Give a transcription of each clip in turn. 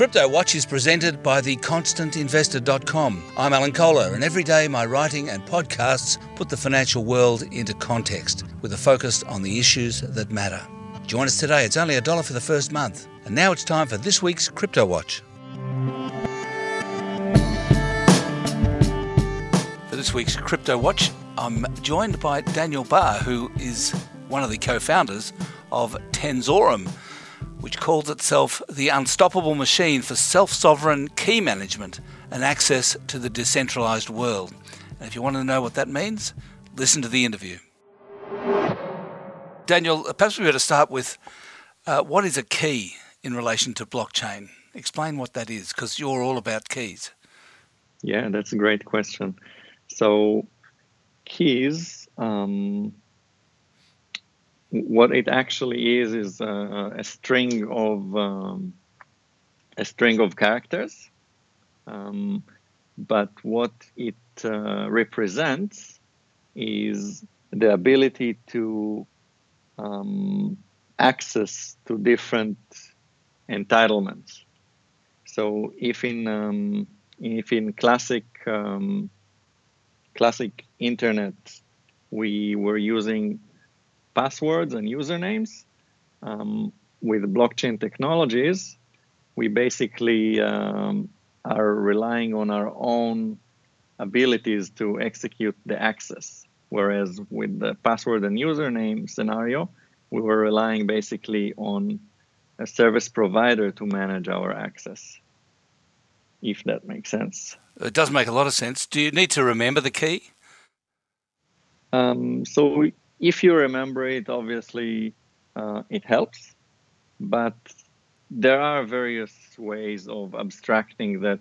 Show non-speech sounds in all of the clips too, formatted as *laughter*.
Crypto Watch is presented by theconstantinvestor.com. I'm Alan Kohler, and every day my writing and podcasts put the financial world into context with a focus on the issues that matter. Join us today. It's only a dollar for the first month. And now it's time for this week's Crypto Watch. For this week's Crypto Watch, I'm joined by Daniel Barr, who is one of the co founders of Tenzorum which calls itself the unstoppable machine for self sovereign key management and access to the decentralized world. And if you want to know what that means, listen to the interview. Daniel, perhaps we better start with uh, what is a key in relation to blockchain? Explain what that is, because you're all about keys. Yeah, that's a great question. So, keys um, what it actually is is a, a string of um, a string of characters, um, but what it uh, represents is the ability to um, access to different entitlements. So if in um, if in classic um, classic internet we were using passwords and usernames. Um, with blockchain technologies, we basically um, are relying on our own abilities to execute the access. Whereas with the password and username scenario, we were relying basically on a service provider to manage our access. If that makes sense. It does make a lot of sense. Do you need to remember the key? Um, so if you remember it, obviously uh, it helps, but there are various ways of abstracting that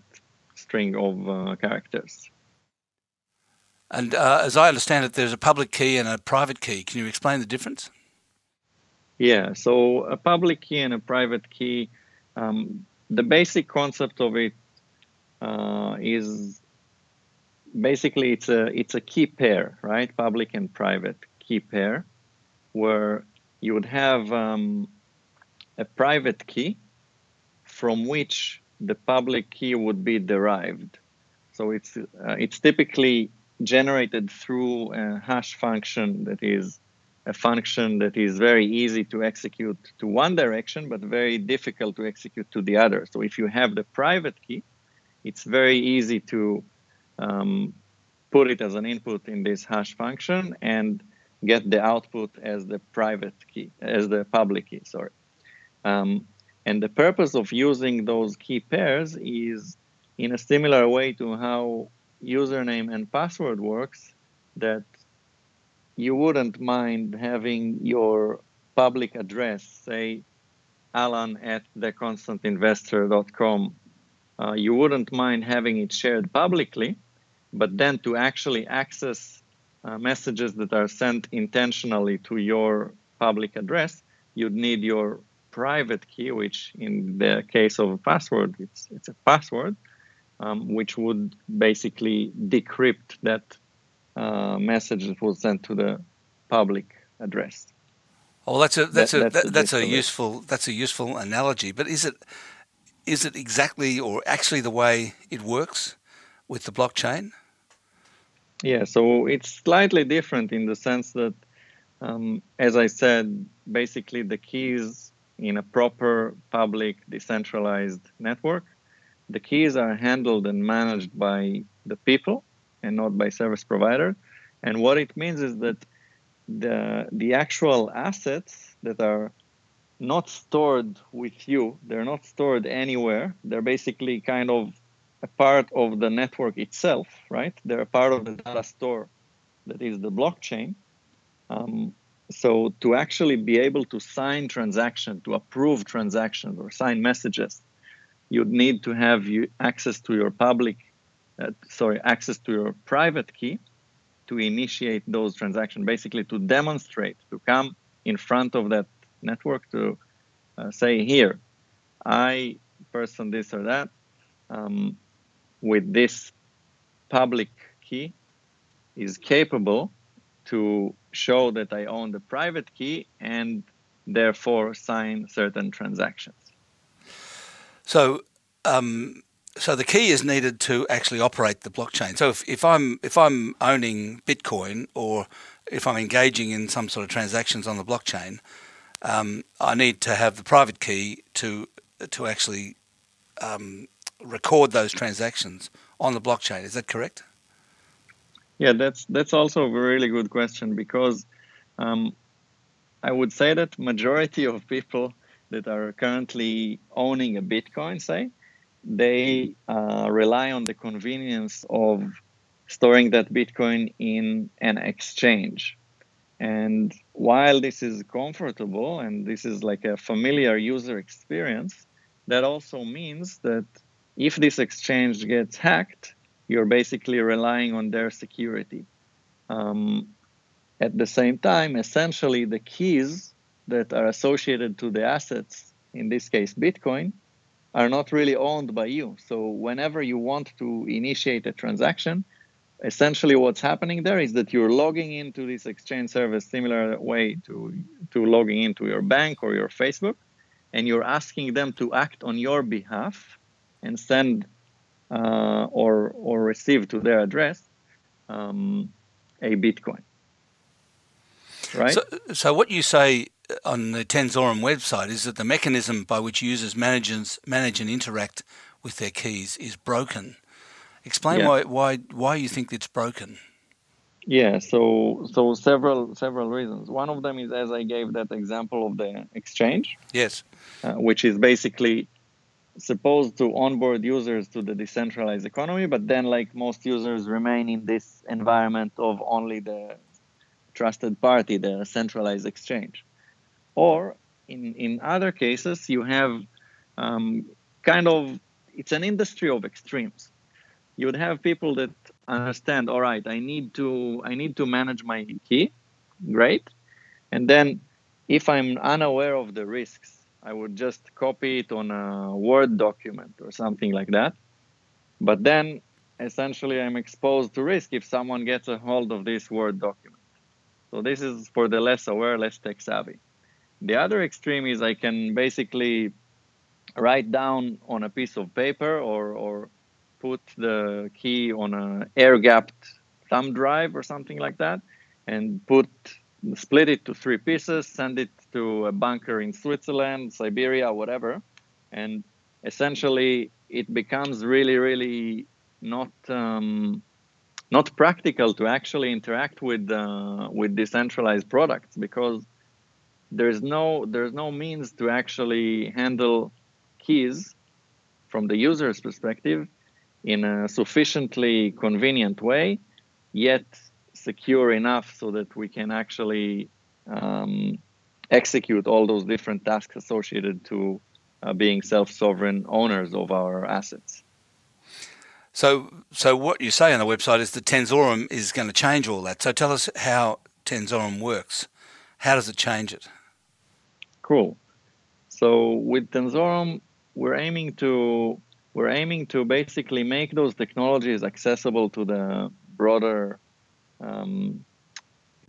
string of uh, characters. And uh, as I understand it, there's a public key and a private key. Can you explain the difference? Yeah, so a public key and a private key, um, the basic concept of it uh, is basically it's a it's a key pair, right? Public and private key pair where you would have um, a private key from which the public key would be derived. So it's uh, it's typically generated through a hash function that is a function that is very easy to execute to one direction but very difficult to execute to the other. So if you have the private key, it's very easy to um, put it as an input in this hash function and get the output as the private key, as the public key, sorry. Um, and the purpose of using those key pairs is in a similar way to how username and password works, that you wouldn't mind having your public address, say alan at theconstantinvestor.com. Uh, you wouldn't mind having it shared publicly, but then to actually access uh, messages that are sent intentionally to your public address, you'd need your private key, which in the case of a password, it's, it's a password, um, which would basically decrypt that uh, message that was sent to the public address. Oh, that's a that's that, a that's, that, that's a useful that's a useful analogy. But is it is it exactly or actually the way it works with the blockchain? Yeah, so it's slightly different in the sense that, um, as I said, basically the keys in a proper public decentralized network, the keys are handled and managed by the people and not by service provider. And what it means is that the the actual assets that are not stored with you, they're not stored anywhere. They're basically kind of a part of the network itself, right? They're a part of the data store that is the blockchain. Um, so to actually be able to sign transaction, to approve transactions or sign messages, you'd need to have you access to your public, uh, sorry, access to your private key to initiate those transactions. Basically, to demonstrate, to come in front of that network to uh, say, here, I person this or that. Um, with this public key is capable to show that I own the private key and therefore sign certain transactions. So um, so the key is needed to actually operate the blockchain. So if, if I'm if I'm owning Bitcoin or if I'm engaging in some sort of transactions on the blockchain, um, I need to have the private key to to actually um, record those transactions on the blockchain. Is that correct? Yeah, that's that's also a really good question because um, I would say that majority of people that are currently owning a Bitcoin, say, they uh, rely on the convenience of storing that Bitcoin in an exchange. And while this is comfortable and this is like a familiar user experience, that also means that if this exchange gets hacked, you're basically relying on their security. Um, at the same time, essentially, the keys that are associated to the assets, in this case, Bitcoin, are not really owned by you. So, whenever you want to initiate a transaction, essentially what's happening there is that you're logging into this exchange service similar way to, to logging into your bank or your Facebook, and you're asking them to act on your behalf and send uh, or or receive to their address um, a Bitcoin. Right. So, so what you say on the Tenzorum website is that the mechanism by which users manage, manage and interact with their keys is broken. Explain yeah. why why why you think it's broken. Yeah, so so several several reasons. One of them is as I gave that example of the exchange. Yes. Uh, which is basically supposed to onboard users to the decentralized economy, but then like most users remain in this environment of only the trusted party, the centralized exchange. Or in, in other cases, you have um, kind of, it's an industry of extremes. You would have people that understand, all right, I need to, I need to manage my key, great. And then if I'm unaware of the risks I would just copy it on a Word document or something like that. But then essentially I'm exposed to risk if someone gets a hold of this Word document. So this is for the less aware, less tech savvy. The other extreme is I can basically write down on a piece of paper or, or put the key on an air gapped thumb drive or something like that and put split it to three pieces, send it to a bunker in Switzerland, Siberia, whatever, and essentially it becomes really, really not um, not practical to actually interact with uh, with decentralized products because there's no there's no means to actually handle keys from the user's perspective in a sufficiently convenient way, yet secure enough so that we can actually um, execute all those different tasks associated to uh, being self-sovereign owners of our assets. So, so what you say on the website is that Tenzorum is going to change all that. So, tell us how Tenzorum works. How does it change it? Cool. So, with Tenzorum, we're aiming to we're aiming to basically make those technologies accessible to the broader um,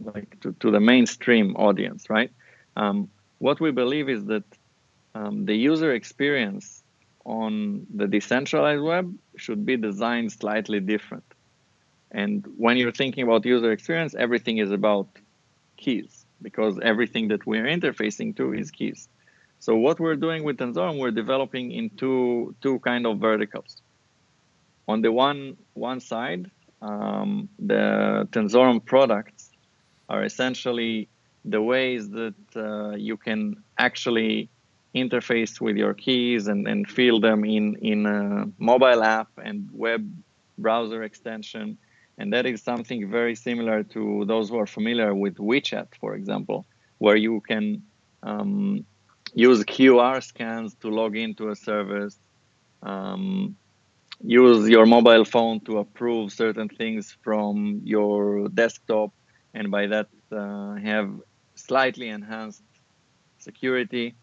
like to, to the mainstream audience, right? Um, what we believe is that um, the user experience on the decentralized web should be designed slightly different. And when you're thinking about user experience, everything is about keys because everything that we're interfacing to is keys. So what we're doing with Tenzorum, we're developing in two two kind of verticals. On the one one side, um, the Tenzorum products are essentially the ways that uh, you can actually interface with your keys and, and feel them in, in a mobile app and web browser extension. And that is something very similar to those who are familiar with WeChat, for example, where you can um, use QR scans to log into a service, um, use your mobile phone to approve certain things from your desktop, and by that uh, have slightly enhanced security.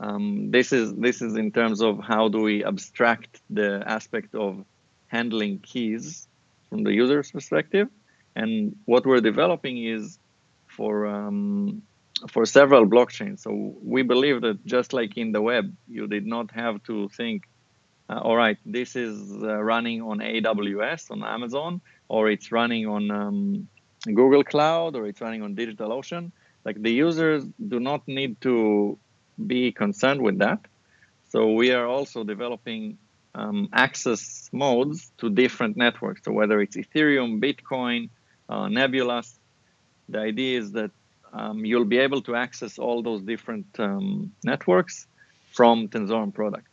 Um, this is this is in terms of how do we abstract the aspect of handling keys from the user's perspective, and what we're developing is for um, for several blockchains. So we believe that just like in the web, you did not have to think uh, all right, this is uh, running on AWS on Amazon, or it's running on um, Google Cloud, or it's running on DigitalOcean. Like the users do not need to be concerned with that. So we are also developing um, access modes to different networks. So whether it's Ethereum, Bitcoin, uh, Nebulas, the idea is that um, you'll be able to access all those different um, networks from Tenzorum products.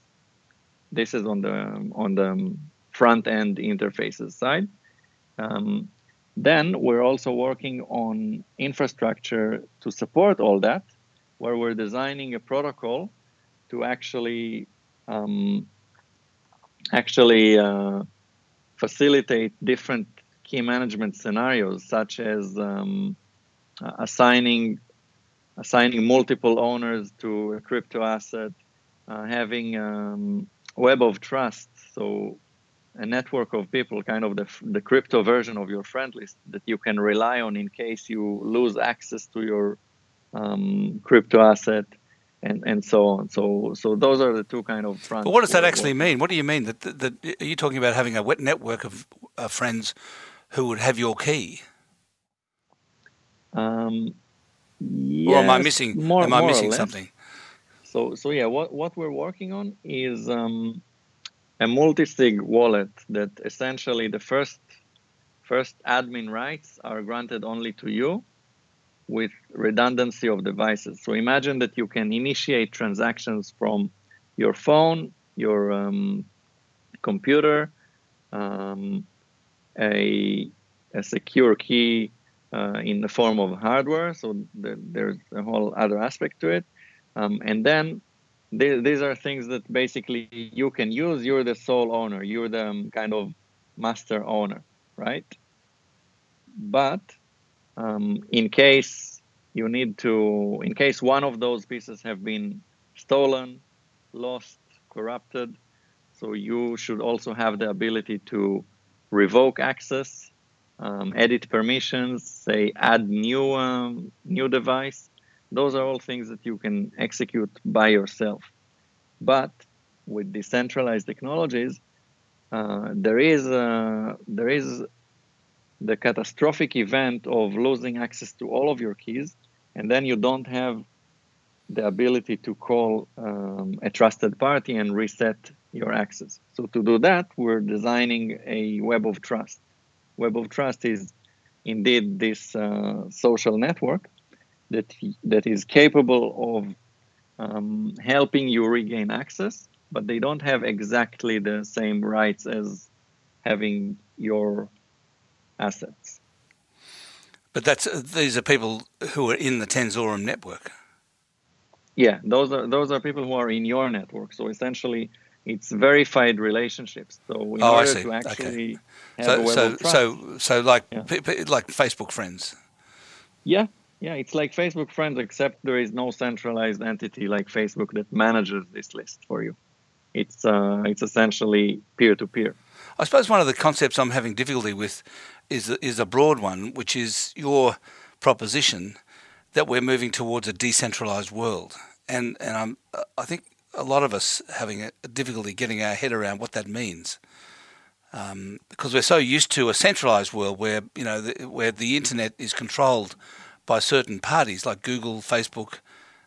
This is on the on the front end interfaces side. Um, then we're also working on infrastructure to support all that, where we're designing a protocol to actually um, actually uh, facilitate different key management scenarios, such as um, assigning assigning multiple owners to a crypto asset, uh, having um, web of trust, so a network of people, kind of the, the crypto version of your friend list that you can rely on in case you lose access to your um, crypto asset and, and so on. So so those are the two kind of fronts. But what does that actually mean? What do you mean? That, that, are you talking about having a wet network of uh, friends who would have your key? Um, yes, or am I missing? More, am I missing something? So so yeah, what what we're working on is um, a multi-sig wallet that essentially the first first admin rights are granted only to you with redundancy of devices. So imagine that you can initiate transactions from your phone, your um, computer, um, a, a secure key uh, in the form of hardware. So the, there's a whole other aspect to it. Um, and then these are things that basically you can use. You're the sole owner. You're the um, kind of master owner, right? But um, in case you need to, in case one of those pieces have been stolen, lost, corrupted, so you should also have the ability to revoke access, um, edit permissions, say add new um, new device. Those are all things that you can execute by yourself. But with decentralized technologies, uh, there is a, there is the catastrophic event of losing access to all of your keys, and then you don't have the ability to call um, a trusted party and reset your access. So to do that, we're designing a web of trust. Web of trust is indeed this uh, social network that that is capable of um, helping you regain access, but they don't have exactly the same rights as having your assets. But that's these are people who are in the Tenzorum network. Yeah, those are those are people who are in your network. So essentially, it's verified relationships. So in oh, order to actually okay. so, so, trust, so so like yeah. like Facebook friends. Yeah, yeah, it's like Facebook friends, except there is no centralized entity like Facebook that manages this list for you. It's uh, it's essentially peer to peer. I suppose one of the concepts I'm having difficulty with is is a broad one, which is your proposition that we're moving towards a decentralized world, and and I'm I think a lot of us having a difficulty getting our head around what that means. Um, because we're so used to a centralized world where you know the, where the internet is controlled by certain parties like Google, Facebook,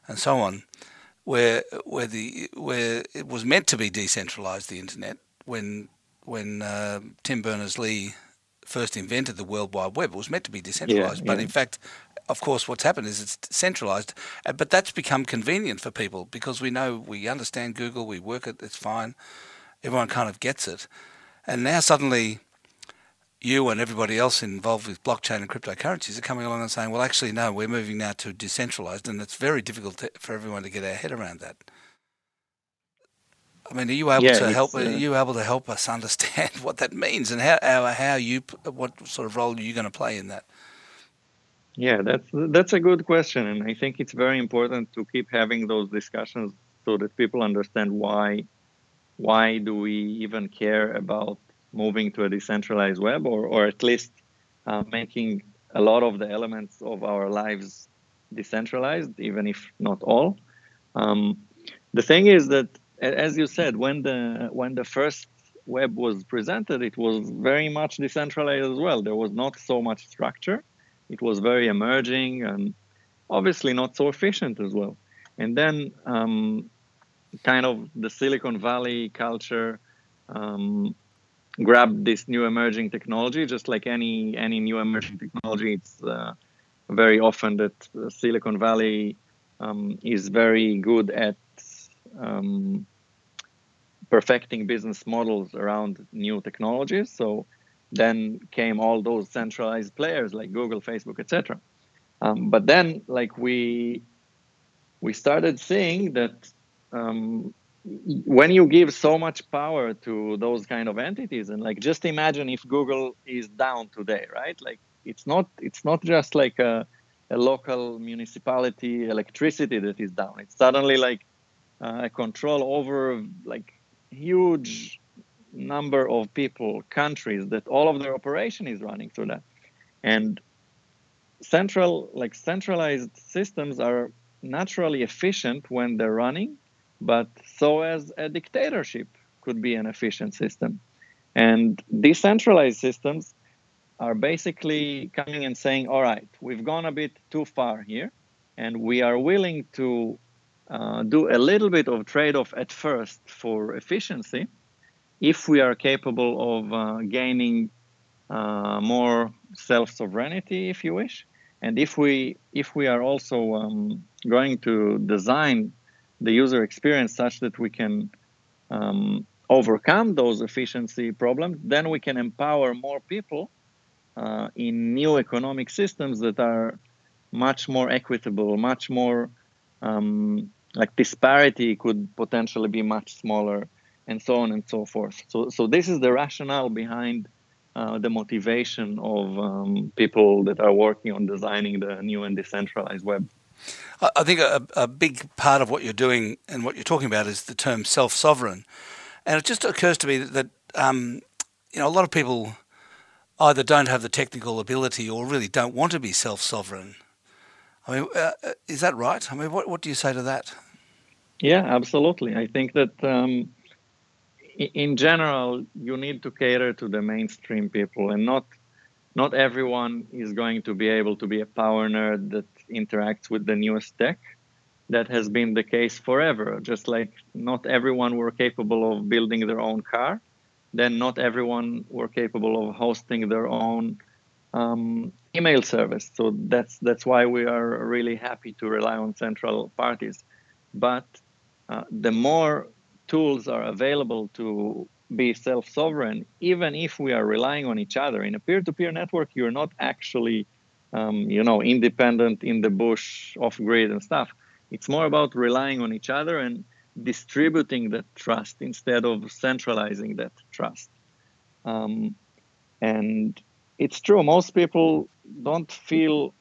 and so on, where where the where it was meant to be decentralized the internet when when uh, Tim Berners Lee first invented the World Wide Web. It was meant to be decentralized, yeah, but in fact, of course, what's happened is it's centralized. Uh, but that's become convenient for people because we know we understand Google, we work it, it's fine. Everyone kind of gets it. And now suddenly, you and everybody else involved with blockchain and cryptocurrencies are coming along and saying, well, actually, no, we're moving now to decentralized, and it's very difficult to, for everyone to get our head around that. I mean, are you able yeah, to help? Uh, are you able to help us *laughs* understand what that means and how how, how you what sort of role are you going to play in that? Yeah, that's that's a good question, and I think it's very important to keep having those discussions so that people understand why why do we even care about moving to a decentralized web, or or at least uh, making a lot of the elements of our lives decentralized, even if not all. Um, the thing is that as you said, when the when the first web was presented, it was very much decentralized as well. There was not so much structure. It was very emerging and obviously not so efficient as well. And then, um, kind of the Silicon Valley culture um, grabbed this new emerging technology, just like any any new emerging technology. It's uh, very often that Silicon Valley um, is very good at um, perfecting business models around new technologies. So then came all those centralized players like Google, Facebook, etc. Um, but then, like we we started seeing that um, when you give so much power to those kind of entities, and like just imagine if Google is down today, right? Like it's not it's not just like a, a local municipality electricity that is down. It's suddenly like uh, a control over like huge number of people, countries that all of their operation is running through that. And central, like centralized systems are naturally efficient when they're running, but so as a dictatorship could be an efficient system. And decentralized systems are basically coming and saying, all right, we've gone a bit too far here, and we are willing to uh, do a little bit of trade off at first for efficiency if we are capable of uh, gaining uh, more self sovereignty, if you wish. And if we if we are also um, going to design the user experience such that we can um, overcome those efficiency problems, then we can empower more people uh, in new economic systems that are much more equitable, much more um, like disparity could potentially be much smaller and so on and so forth. So so this is the rationale behind uh, the motivation of um, people that are working on designing the new and decentralized web I think a, a big part of what you're doing and what you're talking about is the term self-sovereign, and it just occurs to me that, that um, you know a lot of people either don't have the technical ability or really don't want to be self-sovereign. I mean, uh, uh is that right? I mean, what what do you say to that? Yeah, absolutely. I think that um, in general, you need to cater to the mainstream people, and not not everyone is going to be able to be a power nerd that interacts with the newest tech. That has been the case forever. Just like not everyone were capable of building their own car, then not everyone were capable of hosting their own um, email service. So that's that's why we are really happy to rely on central parties. But uh, the more tools are available to be self-sovereign, even if we are relying on each other in a peer-to-peer network, you're not actually, um, you know, independent in the bush, off-grid and stuff. It's more about relying on each other and distributing that trust instead of centralizing that trust. Um, and it's true, most people don't feel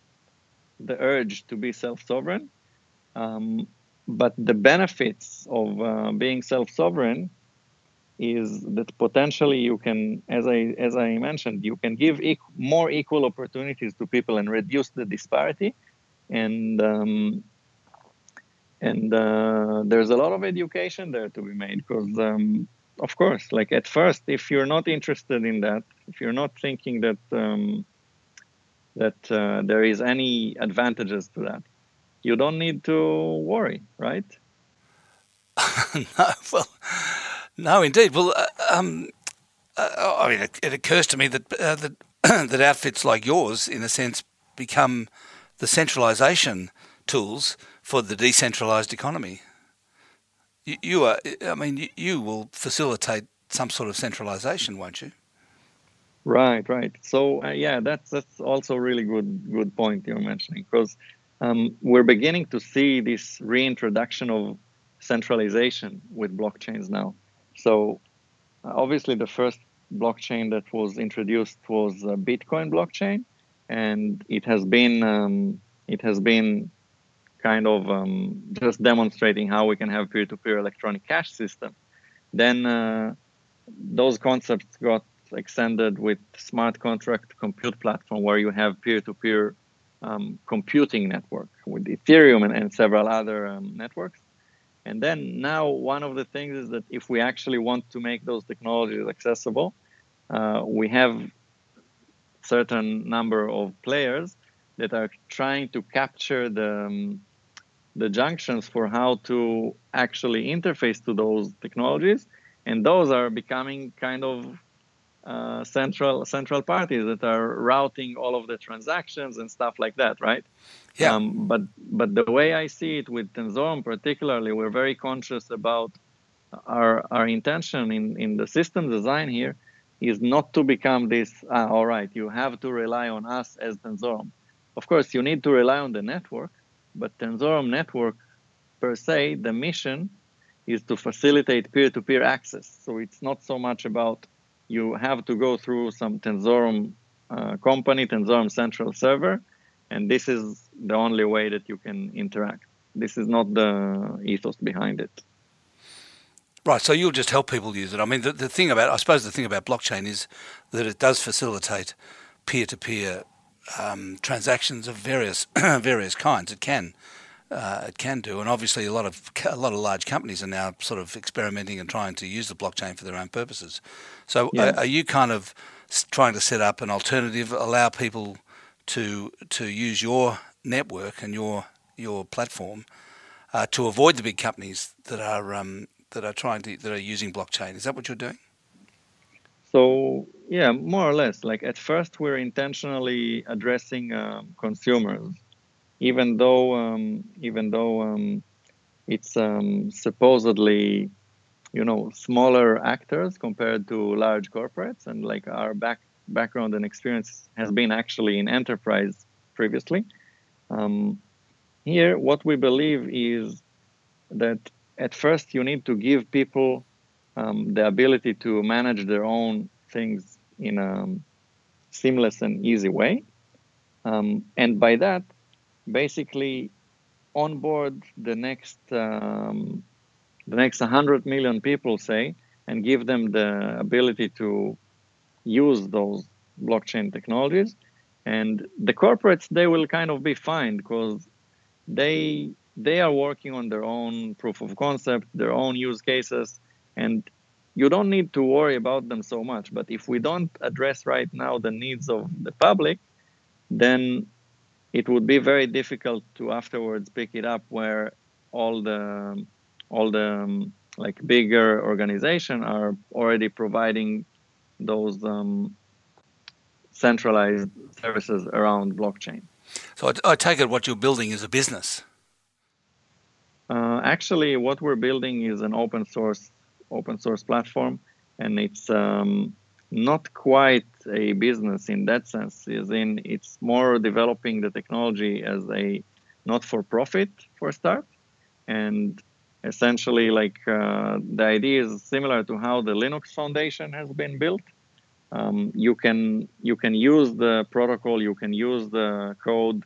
the urge to be self-sovereign. Um, but the benefits of uh, being self-sovereign is that potentially you can, as I as I mentioned, you can give more equal opportunities to people and reduce the disparity, and um, and uh, there's a lot of education there to be made because, um, of course, like at first, if you're not interested in that, if you're not thinking that um, that uh, there is any advantages to that, you don't need to worry, right? *laughs* no, well, no, indeed. Well, uh, um, uh, I mean, it, it, occurs to me that uh, that *clears throat* that outfits like yours, in a sense, become the centralization tools for the decentralized economy. You, you are, I mean, you, you will facilitate some sort of centralization, won't you? Right, right. So uh, yeah, that's that's also a really good good point you're mentioning because um, we're beginning to see this reintroduction of centralization with blockchains now. So, uh, obviously, the first blockchain that was introduced was a Bitcoin blockchain, and it has been um, it has been kind of um, just demonstrating how we can have peer-to-peer electronic cash system. Then uh, those concepts got extended with smart contract compute platform, where you have peer-to-peer um, computing network with Ethereum and, and several other um, networks. And then now one of the things is that if we actually want to make those technologies accessible, uh, we have certain number of players that are trying to capture the um, the junctions for how to actually interface to those technologies, and those are becoming kind of uh, central central parties that are routing all of the transactions and stuff like that, right? Yeah. Um, but but the way I see it with Tenzorum particularly, we're very conscious about our our intention in in the system design here is not to become this. Ah, all right, you have to rely on us as Tenzorum. Of course, you need to rely on the network, but Tenzorum network per se, the mission is to facilitate peer-to-peer access. So it's not so much about you have to go through some Tenzorum uh, company, Tenzorum central server, and this is the only way that you can interact. This is not the ethos behind it. Right, so you'll just help people use it. I mean, the, the thing about, I suppose the thing about blockchain is that it does facilitate peer-to-peer um, transactions of various *clears throat* various kinds. It can uh, it can do, and obviously a lot of a lot of large companies are now sort of experimenting and trying to use the blockchain for their own purposes. So, yeah. are, are, you kind of trying to set up an alternative, allow people to to use your network and your your platform uh, to avoid the big companies that are um, that are trying to that are using blockchain? Is that what you're doing? So yeah, more or less. Like at first, we're intentionally addressing um, consumers, even though um, even though um, it's um, supposedly, you know, smaller actors compared to large corporates, and like our back background and experience has been actually in enterprise previously. Um, here, what we believe is that at first you need to give people um, the ability to manage their own things in a seamless and easy way. Um, and by that, basically onboard the next um, the next 100 million people, say, and give them the ability to use those blockchain technologies. And the corporates, they will kind of be fine because they they are working on their own proof of concept, their own use cases, and you don't need to worry about them so much. But if we don't address right now the needs of the public, then it would be very difficult to afterwards pick it up where all the all the like bigger organization are already providing those um, centralized services around blockchain. So I, I take it what you're building is a business. Uh, actually, what we're building is an open source open source platform, and it's um, not quite a business in that sense. Is in it's more developing the technology as a not for profit for start, and essentially like uh, the idea is similar to how the Linux Foundation has been built. Um, you can you can use the protocol, you can use the code,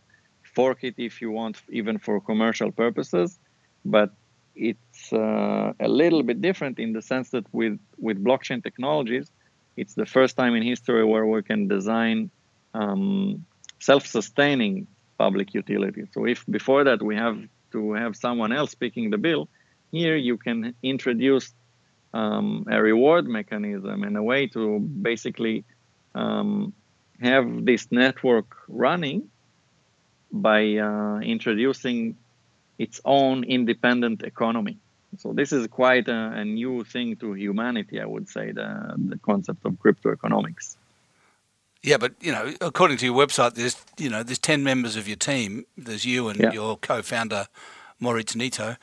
fork it if you want, even for commercial purposes but it's uh, a little bit different in the sense that with, with blockchain technologies, it's the first time in history where we can design um, self-sustaining public utility. So if before that we have to have someone else picking the bill, here you can introduce um, a reward mechanism and a way to basically um, have this network running by uh, introducing its own independent economy. So this is quite a, a, new thing to humanity, I would say, the, the concept of crypto economics. Yeah, but you know, according to your website, there's you know there's ten members of your team. There's you and yeah. your co-founder Moritz Neto,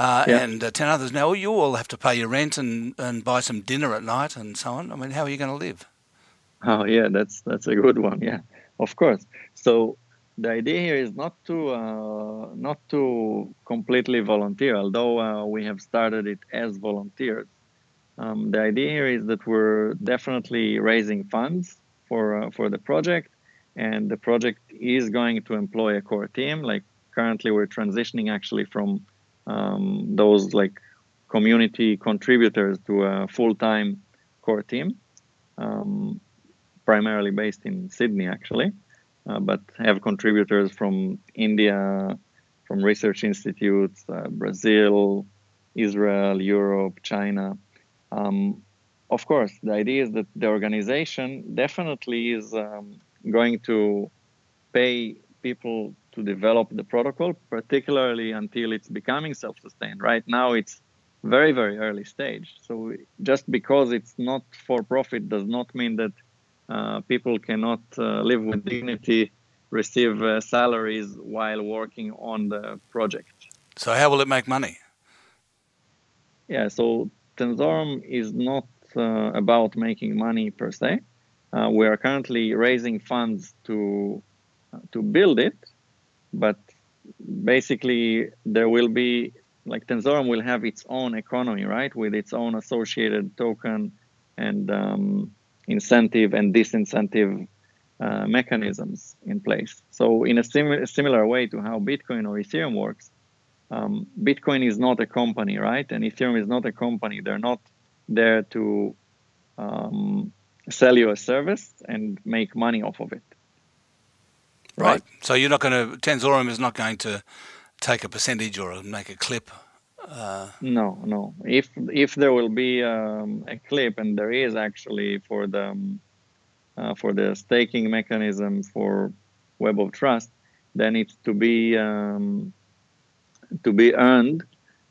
uh, yeah. and uh, ten others. Now you all have to pay your rent and, and buy some dinner at night and so on. I mean, how are you going to live? Oh yeah, that's that's a good one. Yeah, of course. So the idea here is not to uh, not to completely volunteer, although uh, we have started it as volunteers. Um, the idea here is that we're definitely raising funds for uh, for the project, and the project is going to employ a core team. Like currently, we're transitioning actually from um, those like community contributors to a full-time core team, um, primarily based in Sydney, actually. Uh, but have contributors from India, from research institutes, uh, Brazil, Israel, Europe, China. Um, of course, the idea is that the organization definitely is um, going to pay people to develop the protocol, particularly until it's becoming self-sustained. Right now, it's very, very early stage. So just because it's not for profit does not mean that uh, people cannot uh, live with dignity, receive uh, salaries while working on the project. So how will it make money? Yeah, so Tenzorum is not uh, about making money per se. Uh, we are currently raising funds to uh, to build it, but basically there will be like Tenzorum will have its own economy, right, with its own associated token and um, incentive and disincentive uh, mechanisms in place. So in a sim- similar way to how Bitcoin or Ethereum works, um, Bitcoin is not a company, right, and Ethereum is not a company. They're not there to um, sell you a service and make money off of it. Right. right. So you're not going to Tenzorum is not going to take a percentage or make a clip. Uh... No, no. If if there will be um, a clip, and there is actually for the um, uh, for the staking mechanism for Web of Trust, then it's to be um, to be earned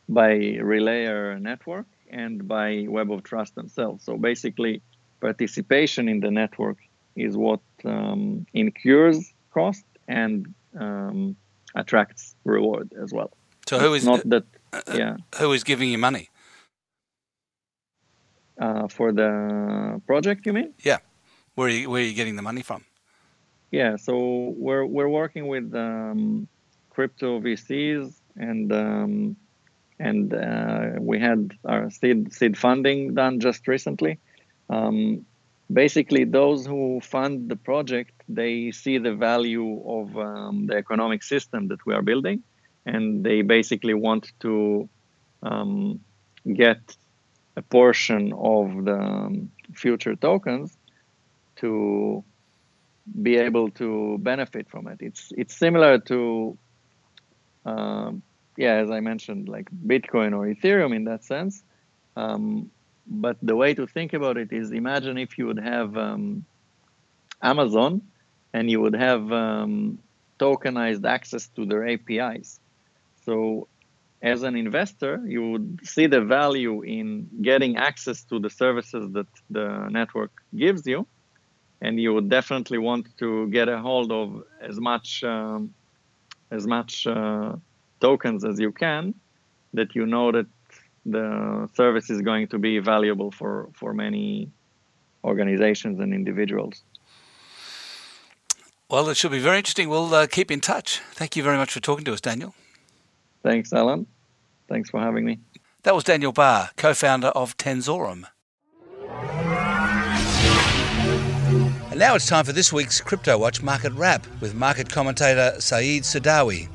by Relayer network and by Web of Trust themselves. So basically, participation in the network is what um, incurs cost and um, attracts reward as well. So who is not that? Uh, uh, yeah. Who is giving you money? Uh, for the project, you mean? Yeah. Where are you, where are you getting the money from? Yeah, so we're we're working with um, crypto VCs and um, and uh, we had our seed seed funding done just recently. Um, basically, those who fund the project they see the value of um, the economic system that we are building, and they basically want to um, get a portion of the um, future tokens to be able to benefit from it. It's it's similar to um, yeah, as I mentioned, like Bitcoin or Ethereum in that sense. Um, but the way to think about it is imagine if you would have um, Amazon and you would have um, tokenized access to their APIs. So, as an investor, you would see the value in getting access to the services that the network gives you, and you would definitely want to get a hold of as much um, as much uh, tokens as you can that you know that the service is going to be valuable for, for many organizations and individuals. Well, it should be very interesting. We'll uh, keep in touch. Thank you very much for talking to us, Daniel. Thanks, Alan. Thanks for having me. That was Daniel Barr, co founder of Tenzorum. And now it's time for this week's Crypto Watch Market Wrap with market commentator Saeed Sadawi.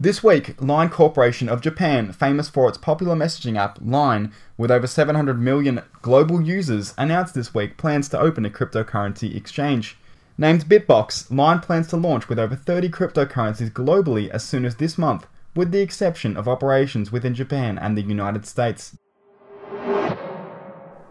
This week, Line Corporation of Japan, famous for its popular messaging app Line, with over 700 million global users, announced this week plans to open a cryptocurrency exchange. Named Bitbox, Line plans to launch with over 30 cryptocurrencies globally as soon as this month, with the exception of operations within Japan and the United States.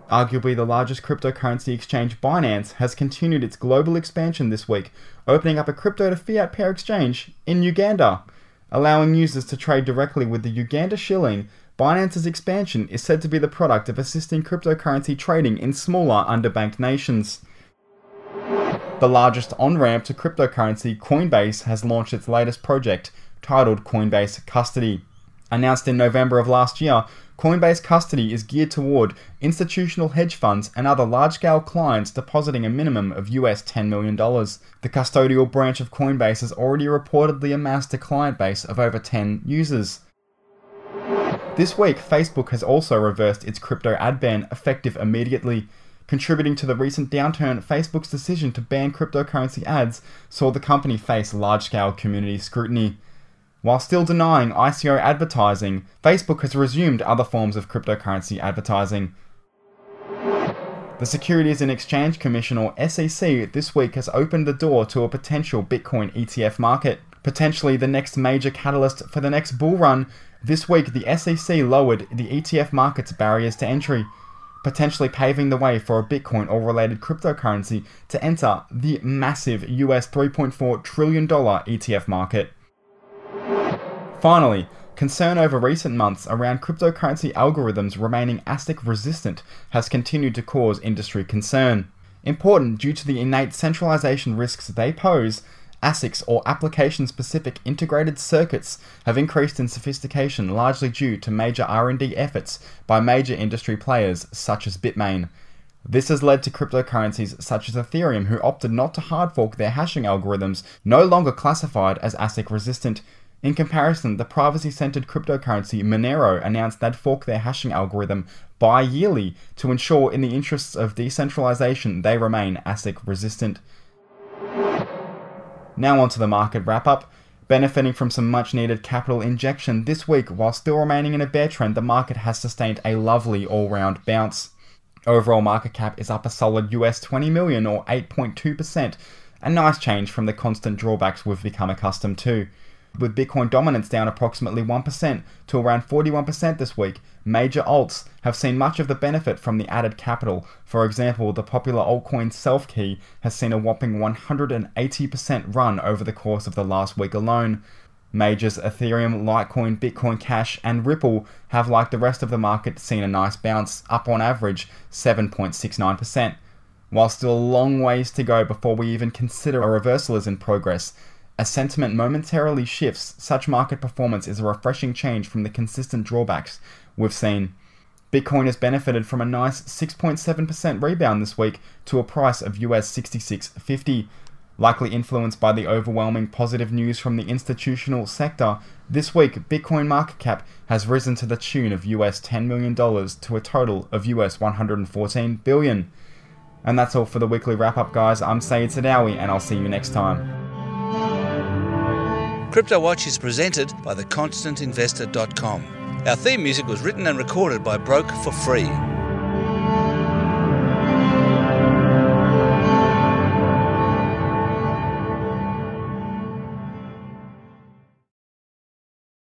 Arguably the largest cryptocurrency exchange, Binance, has continued its global expansion this week, opening up a crypto to fiat pair exchange in Uganda. Allowing users to trade directly with the Uganda shilling, Binance's expansion is said to be the product of assisting cryptocurrency trading in smaller, underbanked nations. The largest on ramp to cryptocurrency, Coinbase, has launched its latest project, titled Coinbase Custody. Announced in November of last year, Coinbase Custody is geared toward institutional hedge funds and other large scale clients depositing a minimum of US $10 million. The custodial branch of Coinbase has already reportedly amassed a client base of over 10 users. This week, Facebook has also reversed its crypto ad ban effective immediately. Contributing to the recent downturn, Facebook's decision to ban cryptocurrency ads saw the company face large scale community scrutiny. While still denying ICO advertising, Facebook has resumed other forms of cryptocurrency advertising. The Securities and Exchange Commission, or SEC, this week has opened the door to a potential Bitcoin ETF market. Potentially the next major catalyst for the next bull run, this week the SEC lowered the ETF market's barriers to entry, potentially paving the way for a Bitcoin or related cryptocurrency to enter the massive US $3.4 trillion ETF market. Finally, concern over recent months around cryptocurrency algorithms remaining ASIC resistant has continued to cause industry concern. Important due to the innate centralization risks they pose, ASICs or application specific integrated circuits have increased in sophistication largely due to major R&D efforts by major industry players such as Bitmain. This has led to cryptocurrencies such as Ethereum who opted not to hard fork their hashing algorithms, no longer classified as ASIC resistant, in comparison, the privacy centered cryptocurrency Monero announced they'd fork their hashing algorithm bi yearly to ensure, in the interests of decentralization, they remain ASIC resistant. Now, on to the market wrap up. Benefiting from some much needed capital injection this week, while still remaining in a bear trend, the market has sustained a lovely all round bounce. Overall market cap is up a solid US 20 million or 8.2%, a nice change from the constant drawbacks we've become accustomed to with Bitcoin dominance down approximately 1% to around 41% this week, major alts have seen much of the benefit from the added capital. For example, the popular altcoin Selfkey has seen a whopping 180% run over the course of the last week alone. Majors Ethereum, Litecoin, Bitcoin Cash, and Ripple have, like the rest of the market, seen a nice bounce, up on average 7.69%. While still a long ways to go before we even consider a reversal is in progress, as sentiment momentarily shifts, such market performance is a refreshing change from the consistent drawbacks we've seen. Bitcoin has benefited from a nice 6.7% rebound this week to a price of US 66.50. Likely influenced by the overwhelming positive news from the institutional sector, this week Bitcoin market cap has risen to the tune of US $10 million to a total of US 114 billion. And that's all for the weekly wrap up, guys. I'm Sayed Sadawi, and I'll see you next time. Crypto Watch is presented by theconstantinvestor.com. Our theme music was written and recorded by Broke for free.